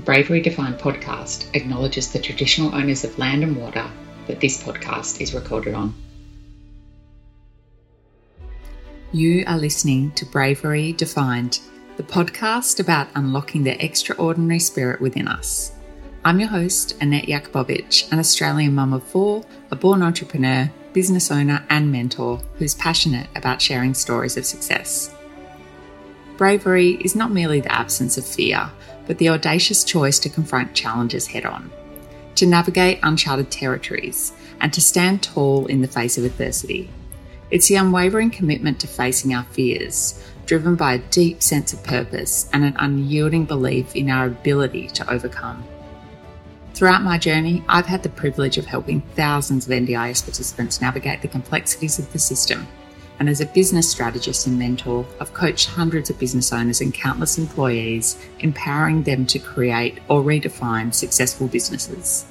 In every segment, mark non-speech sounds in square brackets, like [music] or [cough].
Bravery Defined podcast acknowledges the traditional owners of land and water that this podcast is recorded on. You are listening to Bravery Defined, the podcast about unlocking the extraordinary spirit within us. I'm your host, Annette Yakubovich, an Australian mum of four, a born entrepreneur, business owner, and mentor who's passionate about sharing stories of success. Bravery is not merely the absence of fear, but the audacious choice to confront challenges head on, to navigate uncharted territories, and to stand tall in the face of adversity. It's the unwavering commitment to facing our fears, driven by a deep sense of purpose and an unyielding belief in our ability to overcome. Throughout my journey, I've had the privilege of helping thousands of NDIS participants navigate the complexities of the system and as a business strategist and mentor, I've coached hundreds of business owners and countless employees, empowering them to create or redefine successful businesses.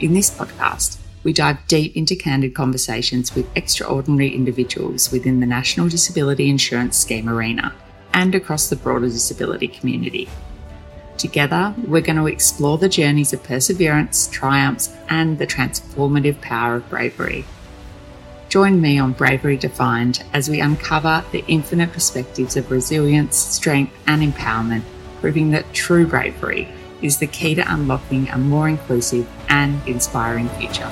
In this podcast, we dive deep into candid conversations with extraordinary individuals within the National Disability Insurance Scheme arena and across the broader disability community. Together, we're going to explore the journeys of perseverance, triumphs, and the transformative power of bravery Join me on Bravery Defined as we uncover the infinite perspectives of resilience, strength, and empowerment, proving that true bravery is the key to unlocking a more inclusive and inspiring future.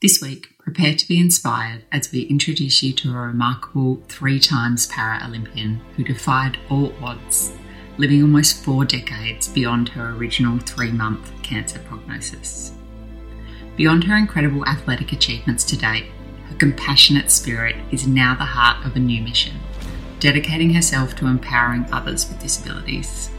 This week, prepare to be inspired as we introduce you to a remarkable three times para Olympian who defied all odds, living almost four decades beyond her original three month cancer prognosis. Beyond her incredible athletic achievements to date, her compassionate spirit is now the heart of a new mission, dedicating herself to empowering others with disabilities.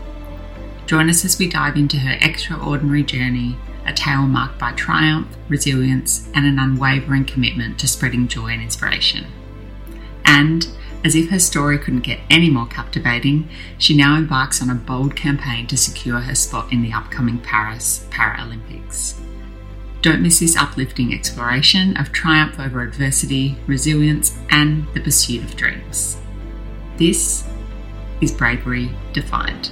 Join us as we dive into her extraordinary journey, a tale marked by triumph, resilience, and an unwavering commitment to spreading joy and inspiration. And as if her story couldn't get any more captivating, she now embarks on a bold campaign to secure her spot in the upcoming Paris Paralympics. Don't miss this uplifting exploration of triumph over adversity, resilience, and the pursuit of dreams. This is Bravery Defined.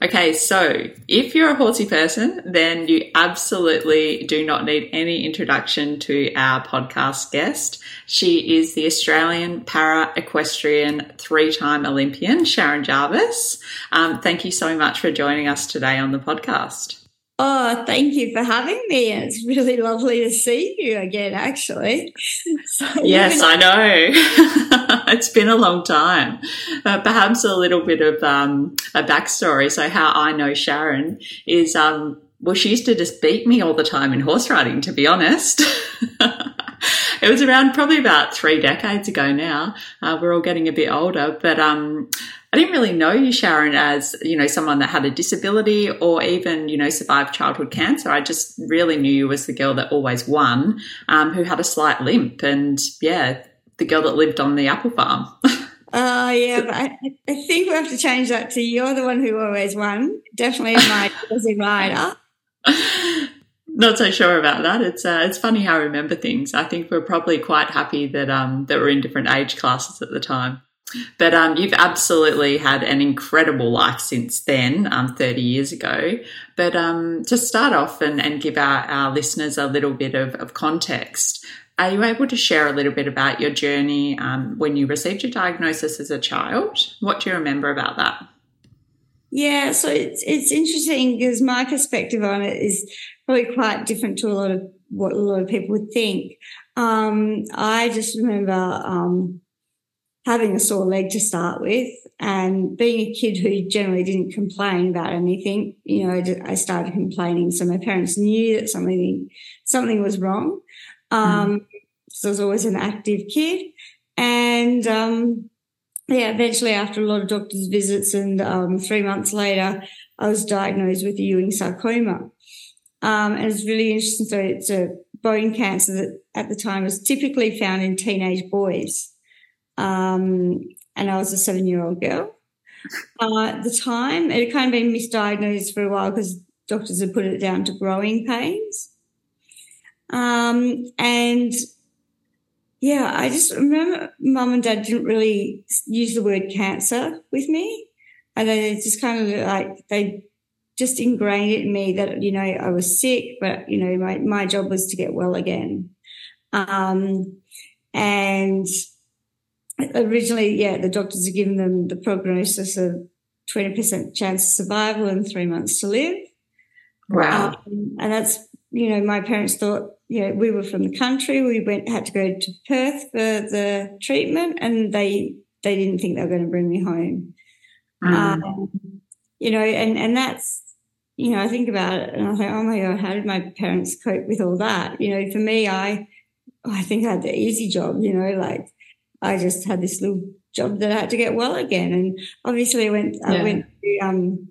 Okay, so if you're a horsey person, then you absolutely do not need any introduction to our podcast guest. She is the Australian para equestrian three time Olympian, Sharon Jarvis. Um, thank you so much for joining us today on the podcast. Oh, thank you for having me. It's really [laughs] lovely to see you again, actually. [laughs] So, yes, I know. [laughs] it's been a long time. Uh, perhaps a little bit of um, a backstory. So, how I know Sharon is um, well, she used to just beat me all the time in horse riding, to be honest. it was around probably about three decades ago now. Uh, we're all getting a bit older, but um, I didn't really know you, Sharon, as, you know, someone that had a disability or even, you know, survived childhood cancer. I just really knew you as the girl that always won, um, who had a slight limp and, yeah, the girl that lived on the apple farm. [laughs] Oh, uh, yeah, but I, I, think we have to change that to you're the one who always won. Definitely my [laughs] Aussie rider. Not so sure about that. It's uh, it's funny how I remember things. I think we're probably quite happy that um that we're in different age classes at the time. But um, you've absolutely had an incredible life since then, um, 30 years ago. But um, to start off and, and give our, our listeners a little bit of, of context, are you able to share a little bit about your journey um, when you received your diagnosis as a child? What do you remember about that? Yeah, so it's it's interesting because my perspective on it is probably quite different to a lot of what a lot of people would think. Um, I just remember um, having a sore leg to start with and being a kid who generally didn't complain about anything, you know, I started complaining. So my parents knew that something, something was wrong. Um, mm. so I was always an active kid. And, um, yeah, eventually after a lot of doctor's visits and, um, three months later, I was diagnosed with Ewing sarcoma. Um, and it's really interesting. So it's a bone cancer that at the time was typically found in teenage boys. Um, and I was a seven year old girl. Uh, at the time, it had kind of been misdiagnosed for a while because doctors had put it down to growing pains. Um, and yeah, I just remember mum and dad didn't really use the word cancer with me. And they just kind of like they just ingrained it in me that, you know, I was sick, but, you know, my, my job was to get well again. Um, and originally, yeah, the doctors had given them the prognosis of 20% chance of survival and three months to live. Wow. Um, and that's, you know, my parents thought, you know, we were from the country. We went, had to go to Perth for the treatment and they, they didn't think they were going to bring me home. Mm. Um, you know, and, and that's, you know, I think about it and I think, oh my God, how did my parents cope with all that? You know, for me, I, I think I had the easy job, you know, like I just had this little job that I had to get well again. And obviously I went, yeah. I went through, um,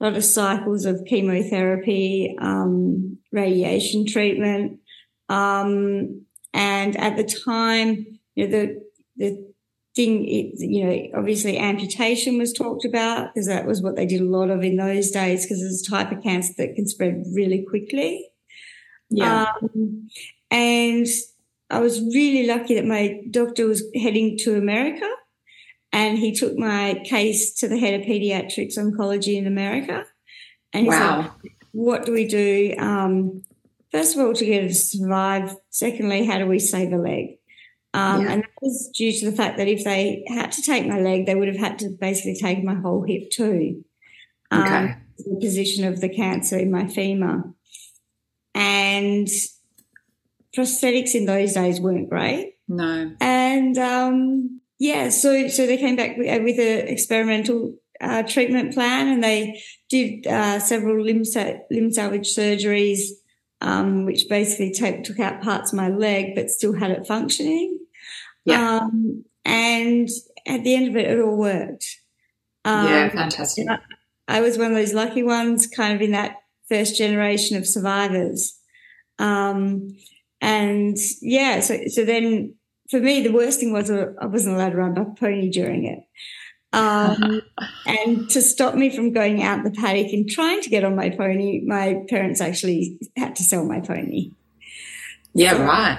a lot of cycles of chemotherapy, um, radiation treatment. Um, and at the time, you know, the, the thing, it, you know, obviously amputation was talked about because that was what they did a lot of in those days because it's a type of cancer that can spread really quickly. Yeah. Um, and I was really lucky that my doctor was heading to America and he took my case to the head of pediatrics oncology in America. And he wow. said, What do we do? Um, first of all, to get her to survive. Secondly, how do we save a leg? Um, yeah. And that was due to the fact that if they had to take my leg, they would have had to basically take my whole hip too. Um, okay. The position of the cancer in my femur. And prosthetics in those days weren't great. No. And um, yeah, so so they came back with, uh, with an experimental uh, treatment plan, and they did uh, several limb sa- limb salvage surgeries, um, which basically t- took out parts of my leg, but still had it functioning. Yeah. Um, and at the end of it, it all worked. Um, yeah, fantastic. I, I was one of those lucky ones, kind of in that first generation of survivors. Um, and yeah, so so then for me, the worst thing was uh, I wasn't allowed to ride my pony during it. Um, [laughs] and to stop me from going out the paddock and trying to get on my pony, my parents actually had to sell my pony. Yeah, right.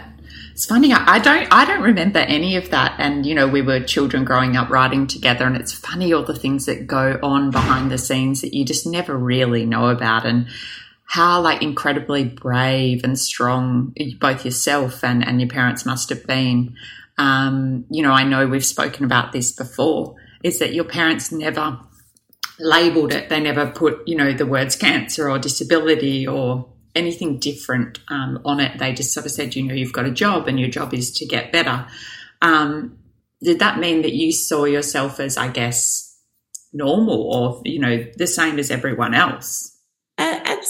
It's funny. I don't. I don't remember any of that. And you know, we were children growing up riding together, and it's funny all the things that go on behind the scenes that you just never really know about. And how like incredibly brave and strong both yourself and, and your parents must have been. Um, you know, I know we've spoken about this before, is that your parents never labeled it. They never put, you know, the words cancer or disability or anything different um, on it. They just sort of said, you know, you've got a job and your job is to get better. Um, did that mean that you saw yourself as, I guess, normal or, you know, the same as everyone else?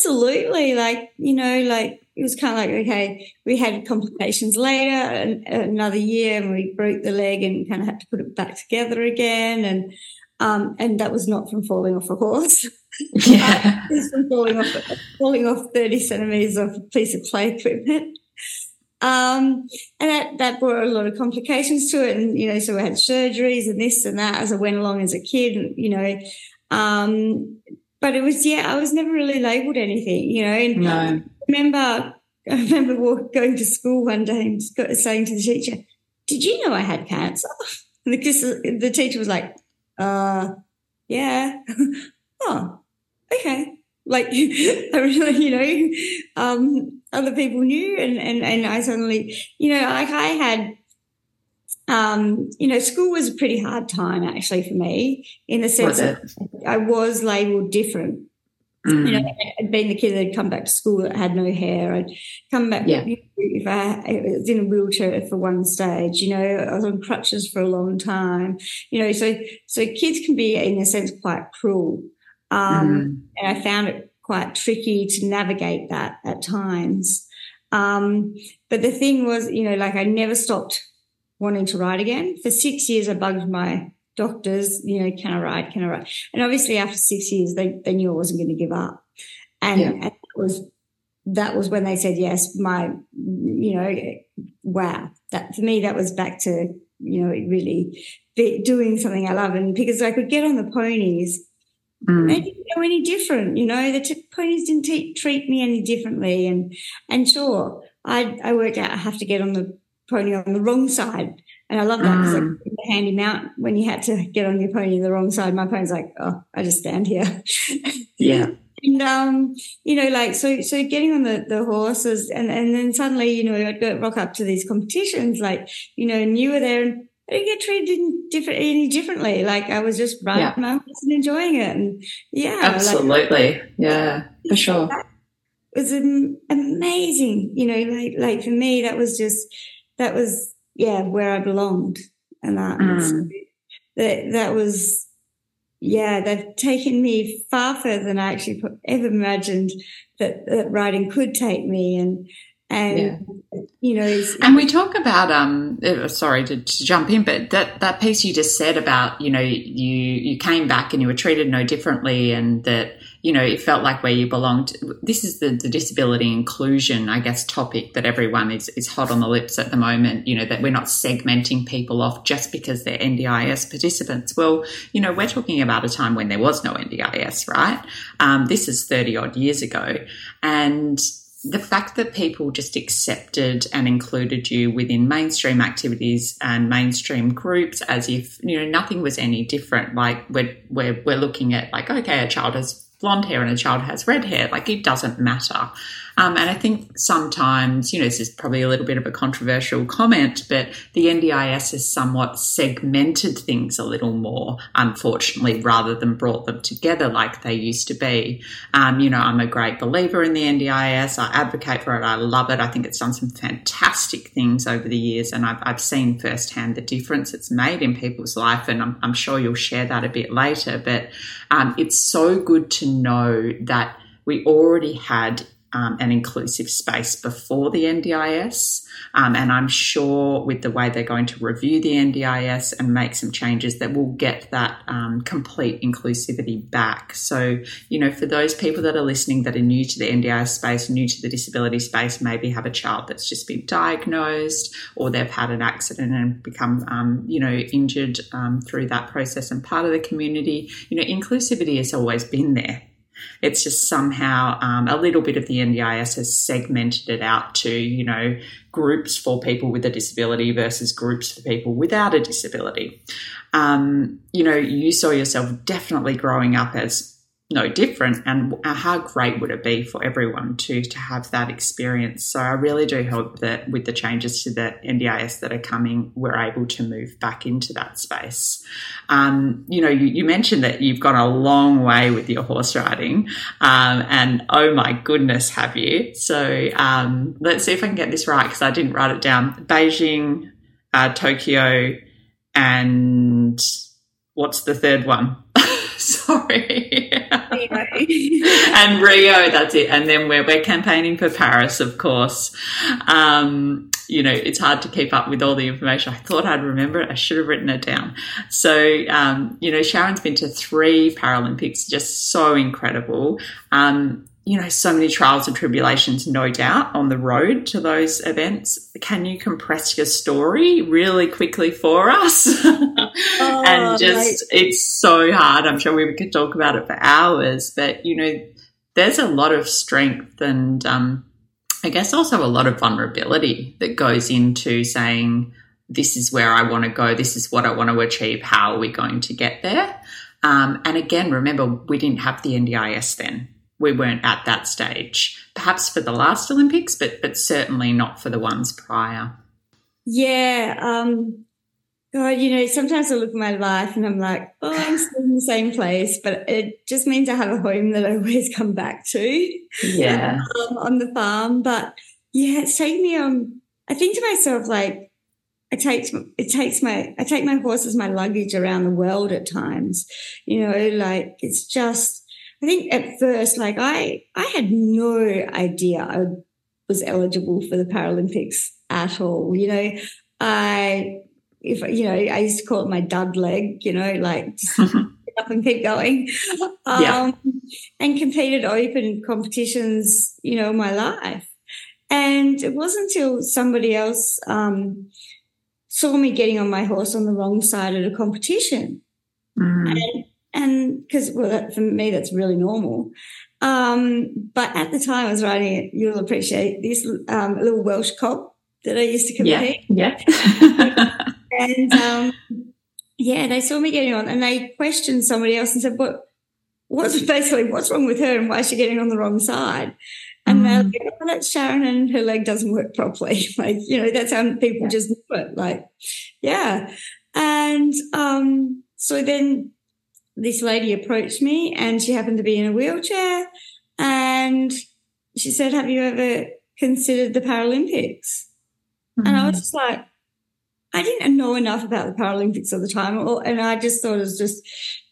Absolutely. Like, you know, like it was kind of like, okay, we had complications later, and, another year, and we broke the leg and kind of had to put it back together again. And, um, and that was not from falling off a horse. [laughs] Yeah. [laughs] it was from falling off, falling off 30 centimeters off a piece of play equipment. Um, and that, that brought a lot of complications to it. And, you know, so we had surgeries and this and that as I went along as a kid, and, you know, um, but it was yeah, I was never really labelled anything, you know. And no. I remember I remember going to school one day and saying to the teacher, "Did you know I had cancer?" Because the teacher was like, "Uh, yeah, [laughs] oh, okay." Like [laughs] I really, you know, um, other people knew, and and and I suddenly, you know, like I had um, you know, school was a pretty hard time actually for me in the sense that I was labelled different. Mm. You know, I'd been the kid that had come back to school that had no hair. I'd come back yeah. if I, I was in a wheelchair for one stage. You know, I was on crutches for a long time. You know, so so kids can be in a sense quite cruel, um, mm. and I found it quite tricky to navigate that at times. Um, but the thing was, you know, like I never stopped wanting to ride again. For six years, I bugged my doctors, you know, can I ride? Can I ride? And obviously, after six years, they, they knew I wasn't going to give up. And, yeah. and that was that was when they said yes. My, you know, wow. That for me, that was back to you know really doing something I love, and because I could get on the ponies. Mm. They didn't know any different, you know. The t- ponies didn't t- treat me any differently, and and sure, I I worked out I have to get on the pony on the wrong side. And I love that because Mm. like, the handy mount when you had to get on your pony the wrong side. My pony's like, oh, I just stand here. [laughs] Yeah. And um, you know, like so so getting on the, the horses and, and then suddenly, you know, I'd go rock up to these competitions, like, you know, and you were there and I didn't get treated different any differently. Like I was just riding Yeah. my horse and enjoying it. And yeah, like, Absolutely. Yeah, for sure. that was amazing. You know, like like for me, that was just that was yeah where I belonged, and that Mm. that that was yeah. They've taken me far further than I actually ever imagined that, that writing could take me, and and you know, And we talk about um uh, sorry to, to jump in, but that, that piece you just said about, you know, you you came back and you were treated no differently and that, you know, it felt like where you belonged. This is the, the disability inclusion, I guess, topic that everyone is, is hot on the lips at the moment, you know, that we're not segmenting people off just because they're NDIS participants. Well, you know, we're talking about a time when there was no NDIS, right? Um, this is 30 odd years ago. And the fact that people just accepted and included you within mainstream activities and mainstream groups as if you know nothing was any different like we're we're, we're looking at like okay a child has blonde hair and a child has red hair like it doesn't matter um, and I think sometimes, you know, this is probably a little bit of a controversial comment, but the NDIS has somewhat segmented things a little more, unfortunately, rather than brought them together like they used to be. Um, you know, I'm a great believer in the NDIS. I advocate for it. I love it. I think it's done some fantastic things over the years, and I've, I've seen firsthand the difference it's made in people's life. And I'm, I'm sure you'll share that a bit later. But um, it's so good to know that we already had um, an inclusive space before the NDIS. Um, and I'm sure with the way they're going to review the NDIS and make some changes that we'll get that um, complete inclusivity back. So, you know, for those people that are listening that are new to the NDIS space, new to the disability space, maybe have a child that's just been diagnosed or they've had an accident and become, um, you know, injured um, through that process and part of the community, you know, inclusivity has always been there. It's just somehow um, a little bit of the NDIS has segmented it out to, you know, groups for people with a disability versus groups for people without a disability. Um, you know, you saw yourself definitely growing up as no different and how great would it be for everyone to to have that experience? So i really do hope that with the changes to the ndis that are coming we're able to move back into that space. Um, you know you, you, mentioned that you've gone a long way with your horse riding um, and oh my goodness have you? So um, let's see if i can get this right because i didn't write it down. Beijing uh, tokyo and what's the third one [laughs] sorry and Rio, that's it. And then we're, we're campaigning for Paris, of course. Um, you know, it's hard to keep up with all the information. I thought I'd remember it. I should have written it down. So, um, you know, Sharon's been to three Paralympics, just so incredible. Um, you know, so many trials and tribulations, no doubt, on the road to those events. Can you compress your story really quickly for us? [laughs] oh, and just, like- it's so hard. I'm sure we could talk about it for hours, but you know, there's a lot of strength and, um, I guess also a lot of vulnerability that goes into saying, this is where I want to go. This is what I want to achieve. How are we going to get there? Um, and again, remember, we didn't have the NDIS then we weren't at that stage. Perhaps for the last Olympics, but but certainly not for the ones prior. Yeah. Um, God, you know, sometimes I look at my life and I'm like, oh, I'm still in the same place, but it just means I have a home that I always come back to. Yeah. Um, on the farm. But yeah, it's taken me um I think to myself like I take it takes my I take my horse as my luggage around the world at times. You know, like it's just I think at first, like I, I had no idea I was eligible for the Paralympics at all. You know, I, if you know, I used to call it my dud leg. You know, like [laughs] up and keep going. Um, yeah. And competed open competitions. You know, my life, and it wasn't until somebody else um, saw me getting on my horse on the wrong side at a competition. Mm. And, and because well that, for me that's really normal um, but at the time i was writing it you'll appreciate this um, little welsh cob that I used to compete. Yeah. yeah. [laughs] and um, yeah, they saw me getting on and they questioned somebody else and said, "What? What's basically what's wrong with her and why is she getting on the wrong side?" And they're like, oh, that's Sharon and her leg doesn't work properly. [laughs] like, you know, that's how people yeah. just do it. Like, yeah. And um, so then this lady approached me and she happened to be in a wheelchair and she said, Have you ever considered the Paralympics? Mm-hmm. And I was mm. just like, I didn't know enough about the Paralympics at the time. And I just thought it was just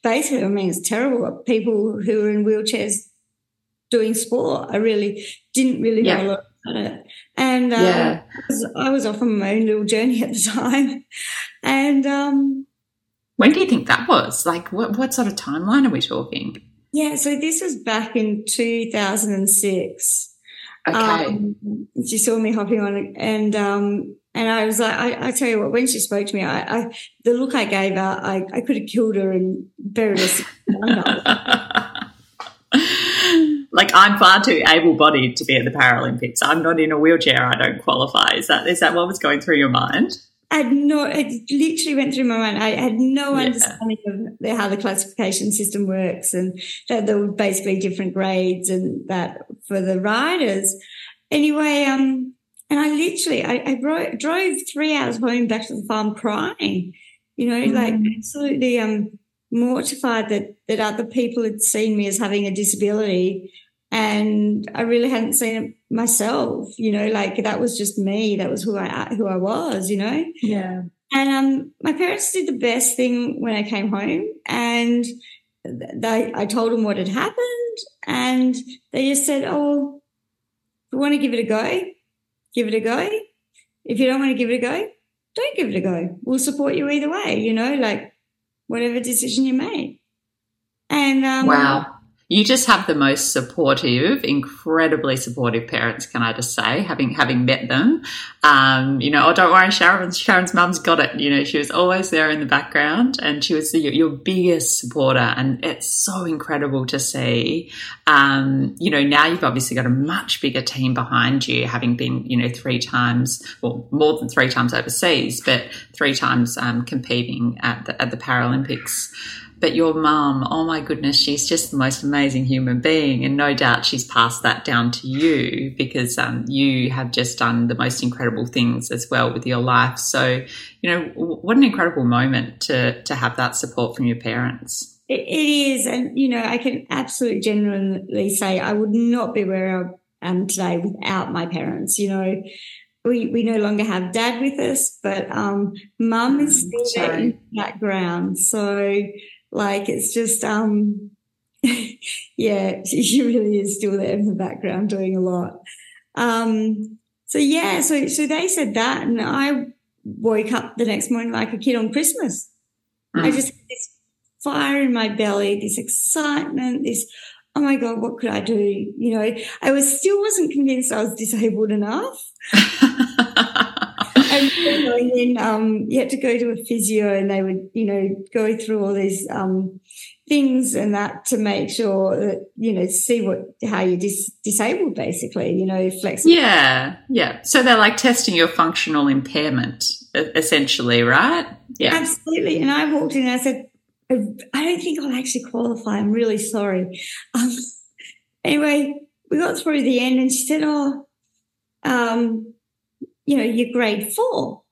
basically, I mean, it's terrible. People who are in wheelchairs doing sport, I really didn't really yeah. know a lot about it. And um, yeah. I, was, I was off on my own little journey [laughs] at the time. And um, when do you think that was? Like, what, what sort of timeline are we talking? Yeah, so this was back in 2006. Okay. Um, she saw me hopping on and, um, and I was like, I, I, tell you what, when she spoke to me, I, I the look I gave her, I, I could have killed her and buried her. [laughs] like I'm far too able-bodied to be at the Paralympics. I'm not in a wheelchair. I don't qualify. Is that is that what was going through your mind? I had no, it literally went through my mind. I had no yeah. understanding of how the classification system works and that there were basically different grades and that for the riders. Anyway, um, and I literally, I, I drove, drove three hours home back to the farm crying, you know, mm. like absolutely, um, mortified that, that other people had seen me as having a disability and I really hadn't seen it myself. You know, like that was just me. That was who I who I was. You know. Yeah. And um, my parents did the best thing when I came home, and they I told them what had happened, and they just said, "Oh, if you want to give it a go, give it a go. If you don't want to give it a go, don't give it a go. We'll support you either way. You know, like whatever decision you make." And um, wow you just have the most supportive, incredibly supportive parents. Can I just say, having having met them, um, you know, oh, don't worry, Sharon's Sharon's mum's got it. You know, she was always there in the background, and she was the, your, biggest supporter, and it's so incredible to see. Um, you know, now you've obviously got a much bigger team behind you, having been, you know, three times, well, more than three times overseas, but three times um, competing at the, at the Paralympics. But your mum, oh my goodness, she's just the most amazing human being. And no doubt she's passed that down to you because um, you have just done the most incredible things as well with your life. So, you know, what an incredible moment to, to have that support from your parents. it is. And, you know, I can absolutely genuinely say I would not be where I am today without my parents. You know, we, we no longer have dad with us, but um, mum is mm, still there in the background. So like it's just, um, [laughs] yeah, [laughs] she really is still there in the background doing a lot. Um, so yeah, so so they said that, and I woke up the next morning like a kid on Christmas. Mm. I just had this fire in my belly, this excitement, this oh my god, what could I do? You know, I was still wasn't convinced I was disabled enough. [laughs] and, then um, you had to go to a physio, and they would, you know, go through all these um, things and that to make sure that you know see what how you're dis- disabled, basically. You know, flexible. Yeah, yeah. So they're like testing your functional impairment, essentially, right? Yeah, absolutely. And I walked in and I said, I don't think I'll actually qualify. I'm really sorry. Um, [laughs] anyway, we got through the end, and she said, "Oh." Um, you know, you're grade four.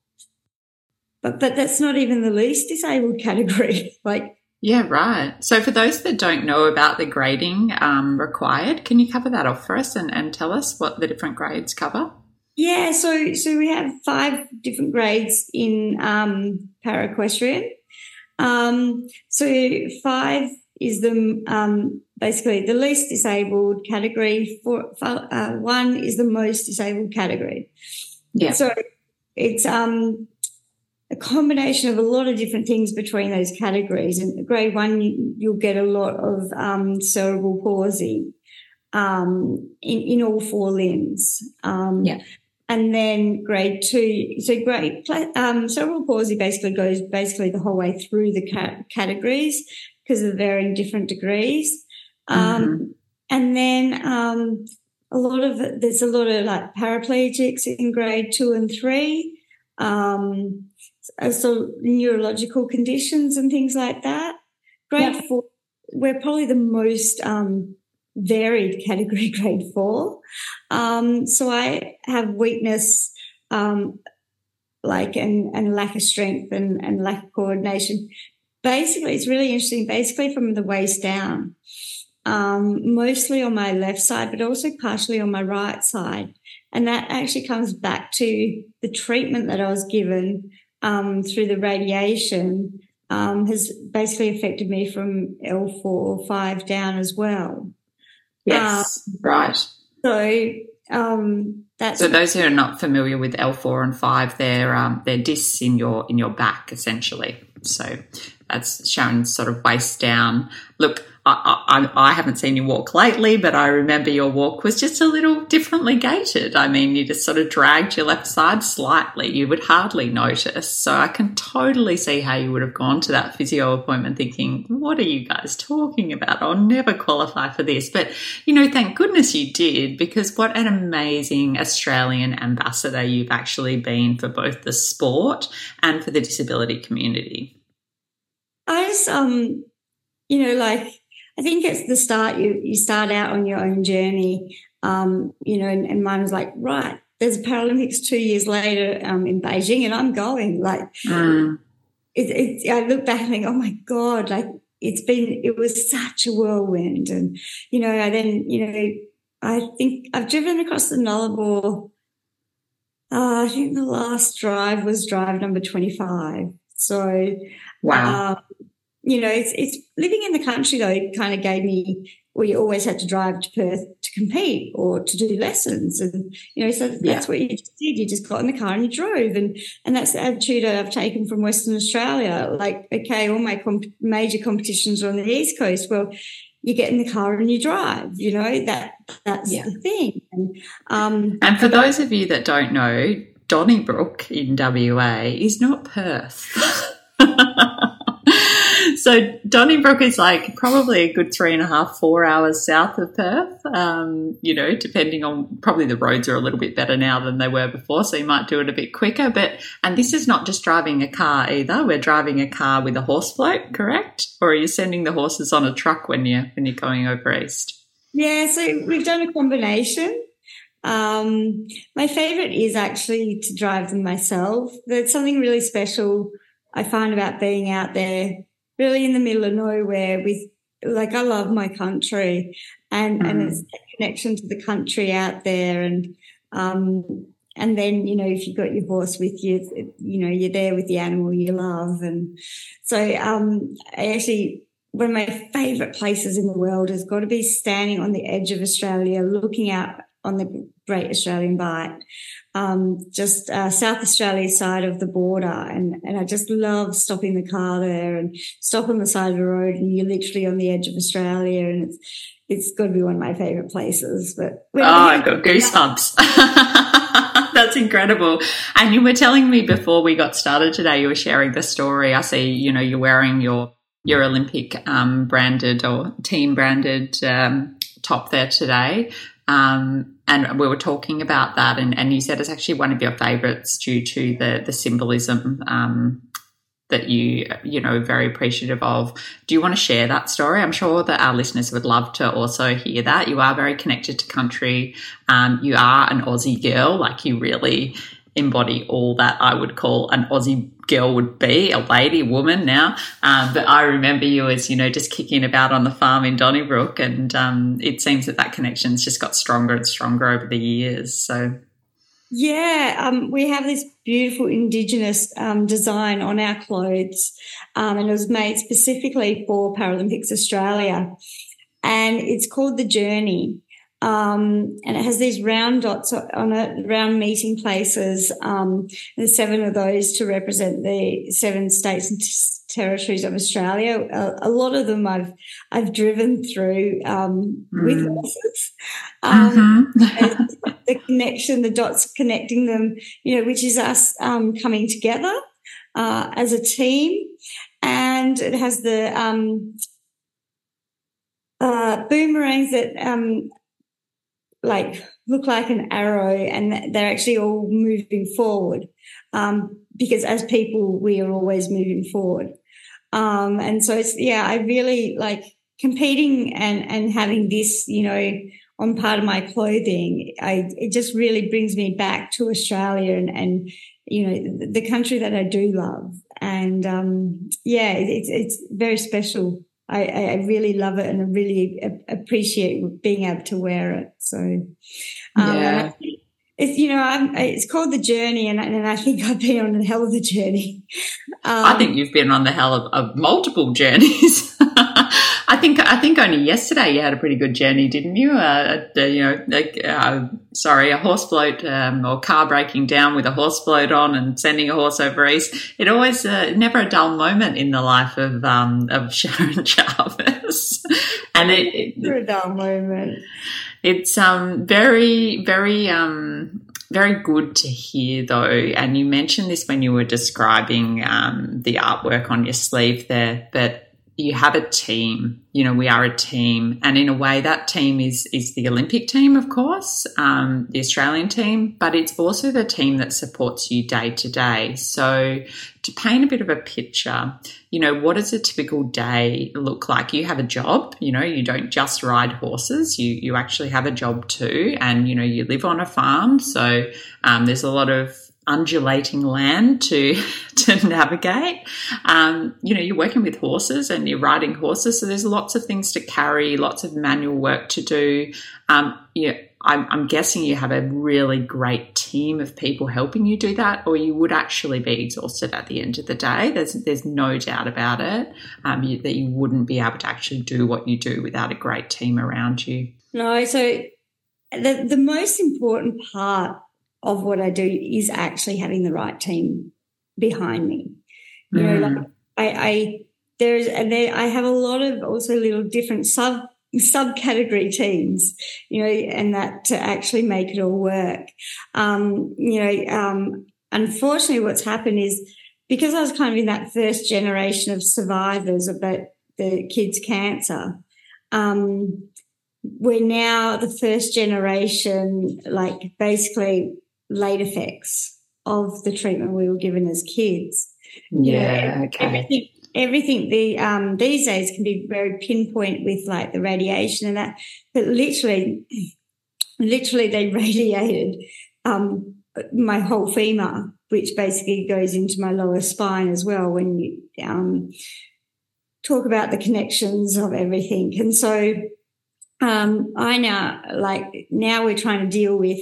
But but that's not even the least disabled category. [laughs] like yeah, right. So for those that don't know about the grading um, required, can you cover that off for us and, and tell us what the different grades cover? Yeah, so so we have five different grades in um, para equestrian. Um, so five is the um, basically the least disabled category. For, uh, one is the most disabled category. Yeah. So it's um, a combination of a lot of different things between those categories. And grade one, you, will get a lot of um, cerebral palsy um, in, in all four limbs. Um, yeah. And then grade two, so grade um, cerebral palsy basically goes basically the whole way through the ca- categories because of varying different degrees. Um, mm-hmm. And then um, a lot of there's a lot of like paraplegics in grade two and three, um, so neurological conditions and things like that. Grade yeah. four, we're probably the most um, varied category. [laughs] Grade four, um, so I have weakness, um, like and and lack of strength and and lack of coordination. Basically, it's really interesting. Basically, from the waist down um, mostly on my left side, but also partially on my right side. And that actually comes back to the treatment that I was given um, through the radiation um, has basically affected me from L4 or 5 down as well. Yes, uh, right. So um, that's so those who are not familiar with L4 and 5, they're um, they're discs in your in your back essentially. So that's shown sort of waist down. Look, I, I, I, haven't seen you walk lately, but I remember your walk was just a little differently gaited. I mean, you just sort of dragged your left side slightly. You would hardly notice. So I can totally see how you would have gone to that physio appointment thinking, what are you guys talking about? I'll never qualify for this. But, you know, thank goodness you did because what an amazing Australian ambassador you've actually been for both the sport and for the disability community. I just, um, you know, like I think it's the start. You you start out on your own journey, um, you know, and, and mine was like, right, there's Paralympics two years later um, in Beijing, and I'm going. Like, mm. it, it, I look back and think, oh my god, like it's been, it was such a whirlwind, and you know, I then, you know, I think I've driven across the Nullarbor. Uh, I think the last drive was drive number 25. So, wow. Uh, you know, it's, it's living in the country though, kind of gave me, you always had to drive to Perth to compete or to do lessons. And, you know, so that's yeah. what you just did. You just got in the car and you drove. And, and that's the attitude I've taken from Western Australia. Like, okay, all my comp- major competitions are on the East Coast. Well, you get in the car and you drive, you know, that, that's yeah. the thing. And, um, and for those of you that don't know, Donnybrook in WA is not Perth. [laughs] so Donnybrook is like probably a good three and a half, four hours south of Perth. Um, you know, depending on probably the roads are a little bit better now than they were before, so you might do it a bit quicker. But and this is not just driving a car either. We're driving a car with a horse float, correct? Or are you sending the horses on a truck when you when you're going over east? Yeah, so we've done a combination. Um, my favorite is actually to drive them myself. There's something really special I find about being out there really in the middle of nowhere with like I love my country and mm. and it's a connection to the country out there and um and then you know if you've got your horse with you you know you're there with the animal you love and so um I actually one of my favorite places in the world has got to be standing on the edge of Australia looking out on the Great Australian Bight um, just uh, South Australia side of the border. And, and I just love stopping the car there and stop on the side of the road and you're literally on the edge of Australia and it's, it's got to be one of my favorite places. But oh, I got goosebumps. [laughs] That's incredible. And you were telling me before we got started today, you were sharing the story. I see, you know, you're wearing your your Olympic um, branded or team branded um, top there today. Um, and we were talking about that, and, and you said it's actually one of your favourites due to the the symbolism um, that you you know very appreciative of. Do you want to share that story? I'm sure that our listeners would love to also hear that. You are very connected to country. Um, you are an Aussie girl, like you really embody all that I would call an Aussie girl would be, a lady, woman now. Um, but I remember you as, you know, just kicking about on the farm in Donnybrook. And um, it seems that that connection's just got stronger and stronger over the years. So. Yeah, um, we have this beautiful Indigenous um, design on our clothes, um, and it was made specifically for Paralympics Australia. And it's called The Journey. Um, and it has these round dots on it, round meeting places. Um, there's seven of those to represent the seven states and territories of Australia. A, a, lot of them I've I've driven through um, mm. with horses. [laughs] Um, mm-hmm. [laughs] the connection, the dots connecting them, you know, which is us um, coming together uh, as a team, and it has the um, uh, boomerangs that um, like look like an arrow and they're actually all moving forward. Um, because as people, we are always moving forward. Um, and so it's, yeah, I really like competing and, and having this, you know, on part of my clothing. I, it just really brings me back to Australia and, and, you know, the country that I do love. And, um, yeah, it's, it's very special. I, I, really love it and I really appreciate being able to wear it. So, um, yeah. it's you know I'm, it's called the journey and, and i think i've been on a hell of a journey. Um, i think you've been on the hell of, of multiple journeys [laughs] i think i think only yesterday you had a pretty good journey didn't you? Uh, you know uh, sorry a horse float um, or car breaking down with a horse float on and sending a horse over east. It always uh, never a dull moment in the life of um, of [laughs] sharon jarvis. And it, it never a dull moment. it's um, very, very, um, very good to hear though. And you mentioned this when you were describing um, the artwork on your sleeve there, but you have a team. You know, we are a team, and in a way, that team is is the Olympic team, of course, um, the Australian team, but it's also the team that supports you day to day. So, to paint a bit of a picture, you know, what does a typical day look like? You have a job. You know, you don't just ride horses. You you actually have a job too, and you know, you live on a farm. So, um, there's a lot of undulating land to [laughs] to navigate. Um, you know, you're working with horses and you're riding horses, so there's lots of things to carry, lots of manual work to do. Um, you I'm, I'm, guessing you have a really great team of people helping you do that, or you would actually be exhausted at the end of the day. There's there's no doubt about it um, you, that you wouldn't be able to actually do what you do without a great team around you. No, so the the most important part of what I do is actually having the right team behind me. You mm. know, like I, I there's and there I have a lot of also little different sub subcategory teams, you know, and that to actually make it all work. Um, you know, um, unfortunately, what's happened is because I was kind of in that first generation of survivors about the kids' cancer. Um, we're now the first generation, like basically late effects of the treatment we were given as kids. Yeah, okay. Everything, everything the um, these days can be very pinpoint with like the radiation and that, but literally, [clears throat] literally they [laughs] radiated um, my whole femur, which basically goes into my lower spine as well. When you um, talk about the connections of everything, and so um, I now like now we're trying to deal with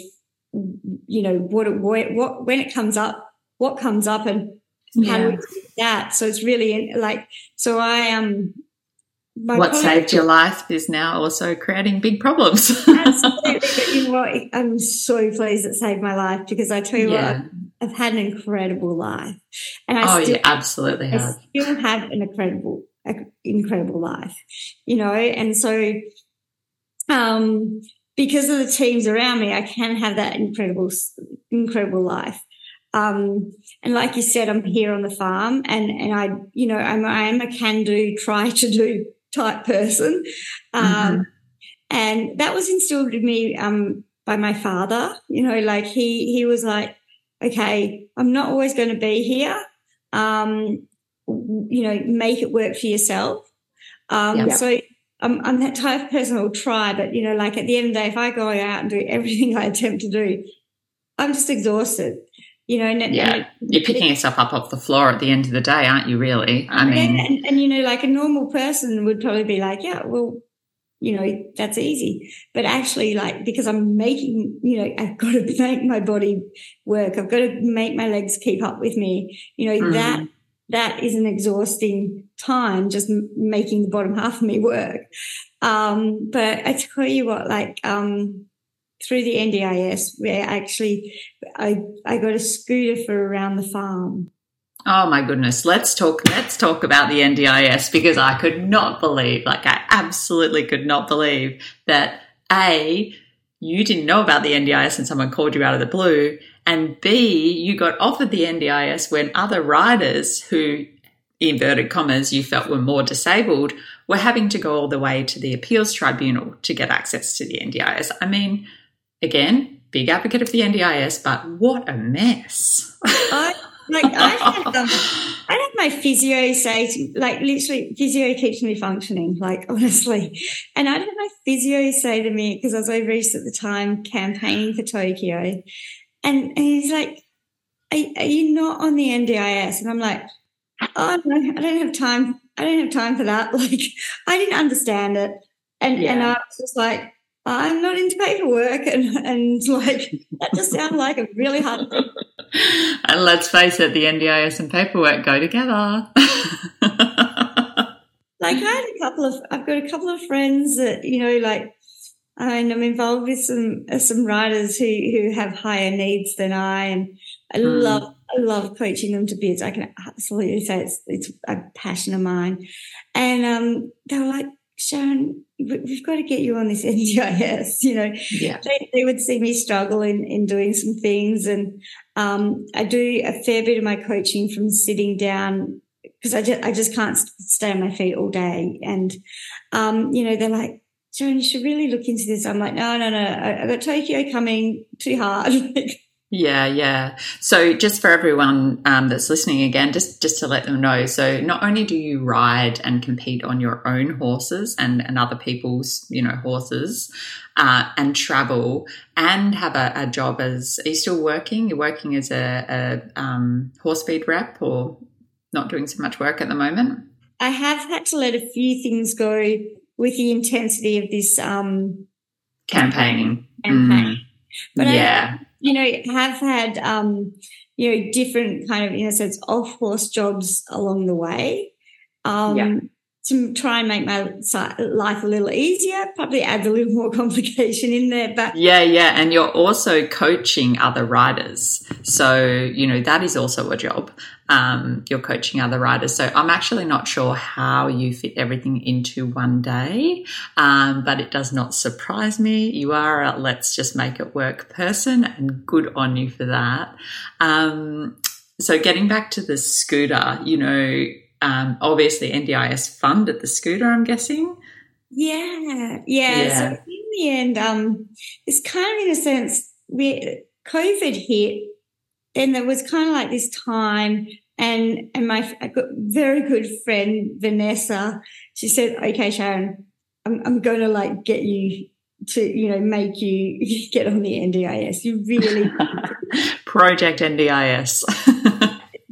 you know, what, what, what, when it comes up, what comes up and how do we do that? So it's really like, so I am, um, what saved your life is now also creating big problems. [laughs] absolutely. But you know what? I'm so pleased it saved my life because I tell you yeah. what, I've, I've, had an incredible life. And I oh, still, absolutely have. I still have an incredible, incredible life, you know, and so, um, because of the teams around me, I can have that incredible, incredible life. Um, and like you said, I'm here on the farm and, and I, you know, I'm, I am a can do, try to do type person. Um, mm-hmm. and that was instilled in me, um, by my father, you know, like he, he was like, okay, I'm not always going to be here. Um, you know, make it work for yourself. Um, yep. so I'm, I'm that type of person who'll try, but you know, like at the end of the day, if I go out and do everything [laughs] I attempt to do, I'm just exhausted. You know, and, yeah, and you're picking yourself up off the floor at the end of the day, aren't you? Really? I mean, and, and, you know, like a normal person would probably be like, yeah, well, you know, that's easy. But actually, like, because I'm making, you know, I've got to [laughs] make my body work. I've got to make my legs keep up with me. You know, mm. that that is an exhausting time just making the bottom half of me work. Um, but I tell you what, like, um, through the NDIS, where actually I, I got a scooter for around the farm. Oh my goodness. Let's talk, let's talk about the NDIS because I could not believe, like I absolutely could not believe that A, you didn't know about the NDIS and someone called you out of the blue. And B, you got offered the NDIS when other riders who, inverted commas, you felt were more disabled were having to go all the way to the appeals tribunal to get access to the NDIS. I mean, again, big advocate of the NDIS, but what a mess. I, like I had, um, I had my physio say, like literally, physio keeps me functioning. Like honestly, and I had my physio say to me because I was over East at the time campaigning for Tokyo, and, he's like, are, "Are you not on the NDIS?" And I'm like, "Oh no, I don't have time. I don't have time for that." [laughs] Like I didn't understand it, and yeah. and I was just like I'm not into paperwork. [laughs] And, and like, that just sounds like a really hard thing. [laughs] And let's face it, the NDIS and paperwork go together. like, I had a couple of, I've got a couple of friends that, you know, like, I mean, I'm involved with some uh, some riders who who have higher needs than I, and I mm. love I love coaching them to bits. I can absolutely say it's it's a passion of mine. And um, they were like, Sharon, we've got to get you on this [laughs] NDIS. You know, yeah. they, they, would see me struggle in, in doing some things. And um, I do a fair bit of my coaching from sitting down because I just, I just can't stay on my feet all day. And, um, you know, they're like, Sharon, you should really look into this. I'm like, no, no, no. I, I got Tokyo coming too hard. [laughs] Yeah, yeah. So just for everyone um, that's listening again, just just to let them know. So not only do you ride and compete on your own horses and, and other people's, you know, horses, uh, and travel and have a, a, job as are you still working? You're working as a, a um, horse feed rep or not doing so much work at the moment? I have had to let a few things go with the intensity of this um, campaigning. Campaign. Mm. But yeah. I, you know, have had, um, you know, different kind of, in a sense, off horse jobs along the way. Um, yeah. To try and make my life a little easier, probably adds a little [laughs] more complication in there. But yeah, yeah, and you're also coaching other riders, so you know that is also a job um, you're coaching other riders. So I'm actually not sure how you fit everything into one day, um, but it does not surprise me. You are a let's just make it work person, and good on you for that. Um, so getting back to the scooter, you know, um, obviously NDIS funded the scooter. I'm guessing. Yeah, yeah. yeah. So in the end, um, it's kind of in a sense, we COVID hit and there was kind of like this time and and my very good friend Vanessa, she said, "Okay, Sharon, I'm I'm going to like get you to you know make you [laughs] get on the NDIS. You really [laughs] Project NDIS." [laughs]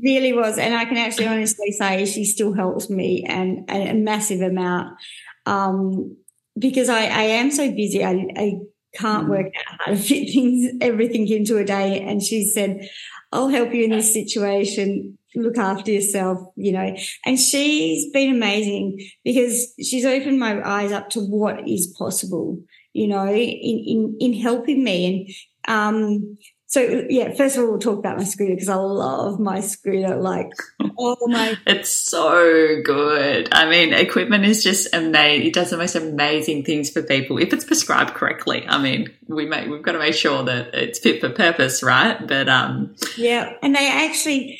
really was, and I can actually honestly say she still helps me and, and a massive amount um, because I, I am so busy. I, I can't mm. work out how to [laughs] fit things everything into a day. And she said, I'll help you in this situation. Look after yourself, you know. And she's been amazing because she's opened my eyes up to what is possible, you know, in, in, in helping me. And, um, so yeah, first of all, we'll talk about my scooter because I love my scooter. Like, oh my! [laughs] it's so good. I mean, equipment is just amazing. It does the most amazing things for people if it's prescribed correctly. I mean, we make we've got to make sure that it's fit for purpose, right? But um, yeah, and they actually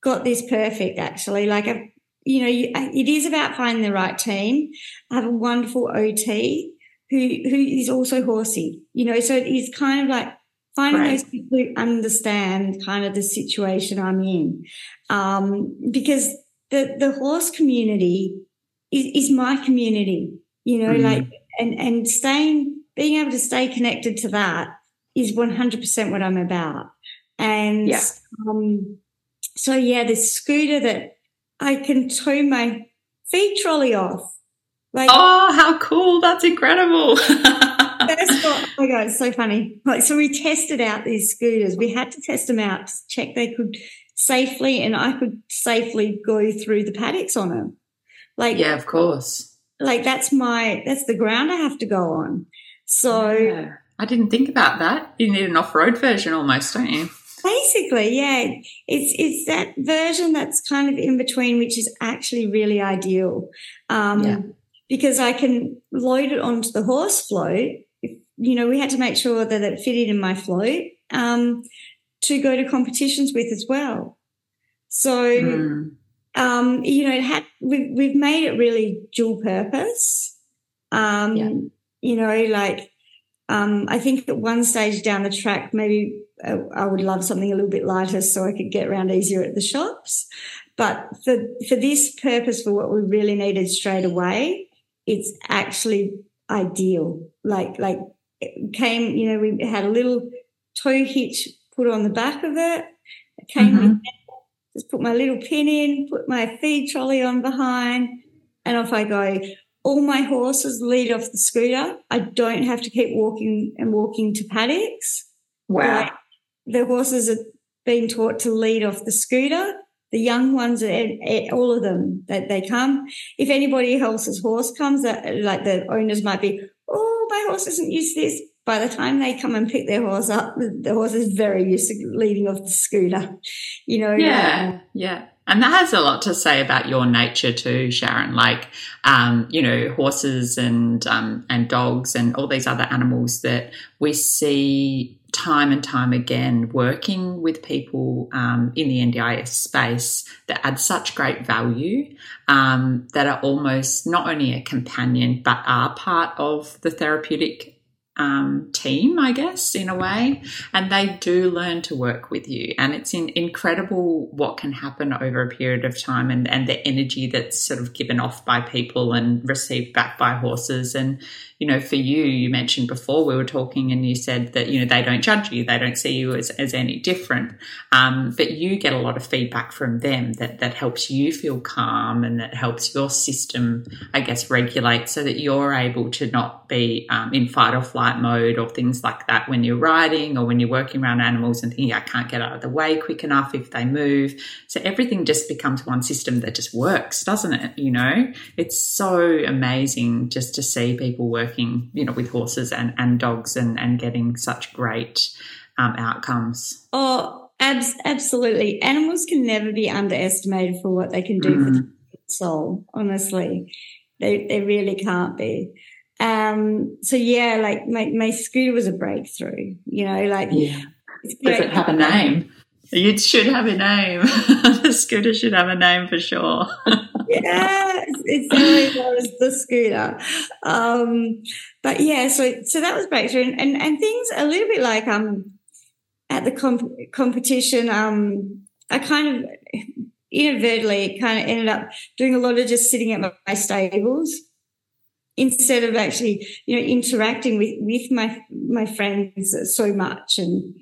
got this perfect. Actually, like a, you know, it is about finding the right team. I have a wonderful OT who who is also horsey. You know, so it is kind of like finding right. those people who understand kind of the situation I'm in. Um, because the, the horse community is, is my community, you know, mm. like, and, and staying, being able to stay connected to that is 100% what I'm about. And, yeah. um, so yeah, the scooter that I can tow my feed trolley off. Like, oh, how cool. That's incredible. [laughs] That's what, oh my God, it's so funny. Like, so we tested out these scooters. We had to test them out to check they could safely and I could safely go through the paddocks on them. Like, yeah, of course. Like that's my, that's the ground I have to go on. So yeah. I didn't think about that. You need an off-road version almost, don't you? Basically, yeah. It's it's that version that's kind of in between, which is actually really ideal. Um, yeah. because I can load it onto the horse float you know, we had to make sure that it fitted in my float um, to go to competitions with as well. So, mm. um, you know, it had we've we've made it really dual purpose. Um, yeah. You know, like um, I think at one stage down the track, maybe uh, I would love something a little bit lighter so I could get around easier at the shops. But for, for this purpose, for what we really needed straight away, it's actually ideal. Like, like came, you know, we had a little tow hitch put on the back of it. It came mm-hmm. just put my little pin in, put my feed trolley on behind, and off I go. All my horses lead off the scooter. I don't have to keep walking and walking to paddocks. Wow. Like the horses are being taught to lead off the scooter. The young ones, all of them, that they come. If anybody else's horse comes, like the owners might be, my horse isn't used to this by the time they come and pick their horse up, the horse is very used to leading off the scooter. You know. Yeah, yeah. And that has a lot to say about your nature too, Sharon. Like, um, you know, horses and um, and dogs and all these other animals that we see time and time again working with people um, in the NDIS space that add such great value um, that are almost not only a companion but are part of the therapeutic um, team, I guess, in a way, and they do learn to work with you. And it's in, incredible what can happen over a period of time and, and the energy that's sort of given off by people and received back by horses. And you know, for you, you mentioned before we were talking and you said that, you know, they don't judge you. They don't see you as, as any different. Um, but you get a lot of feedback from them that, that helps you feel calm and that helps your system, I guess, regulate so that you're able to not be um, in fight or flight mode or things like that when you're riding or when you're working around animals and thinking, I can't get out of the way quick enough if they move. So everything just becomes one system that just works, doesn't it? You know, it's so amazing just to see people work working, you know, with horses and, and dogs and, and getting such great um, outcomes. Oh, abs- absolutely. Animals can never be underestimated for what they can do mm. for the soul, honestly. They, they really can't be. Um, so yeah, like my, my scooter was a breakthrough, you know, like. Yeah. Does it have a name? It should have a name. [laughs] the scooter should have a name for sure. [laughs] yeah, it's really was the scooter. Um, but yeah, so so that was breakthrough, and, and, and things a little bit like um at the comp- competition. Um, I kind of inadvertently kind of ended up doing a lot of just sitting at my, my stables instead of actually you know interacting with with my my friends so much and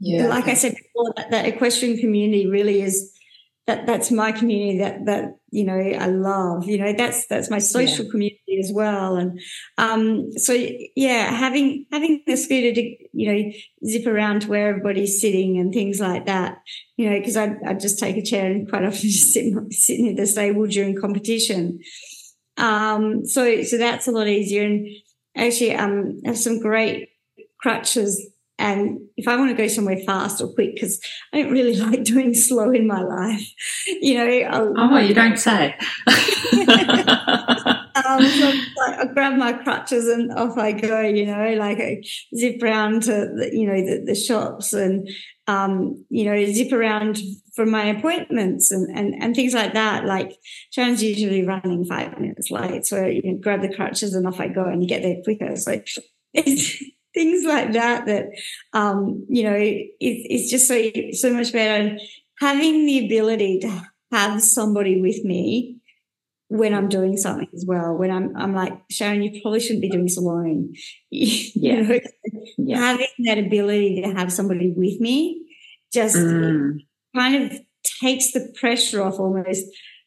yeah. Like I said before, that, that equestrian community really is that that's my community that that you know I love. You know, that's that's my social yeah. community as well. And um, so yeah, having having the scooter to you know zip around to where everybody's sitting and things like that. You know, because I I just take a chair and quite often [laughs] just sit sitting in the stable during competition. Um, so so that's a lot easier. And actually, um, I have some great crutches and if I want to go somewhere fast or quick, because I don't really [laughs] like doing slow in my life, you know. I'll, oh, you don't say. [laughs] um, so [laughs] I grab my crutches and off I go, you know, like I zip around to, the, you know, the, the shops and, um, you know, zip around for my appointments and, and, and things like that. Like Sharon's usually running five minutes late. So you know, grab the crutches and off I go and you get there quicker. So it's, things like that that um, you know it, it's just so so much better having the ability to have somebody with me when I'm doing something as well. When I'm I'm like Sharon, you probably shouldn't be doing this alone. [laughs] yeah. Know, yeah. having that ability to have somebody with me just mm. kind of takes the pressure off almost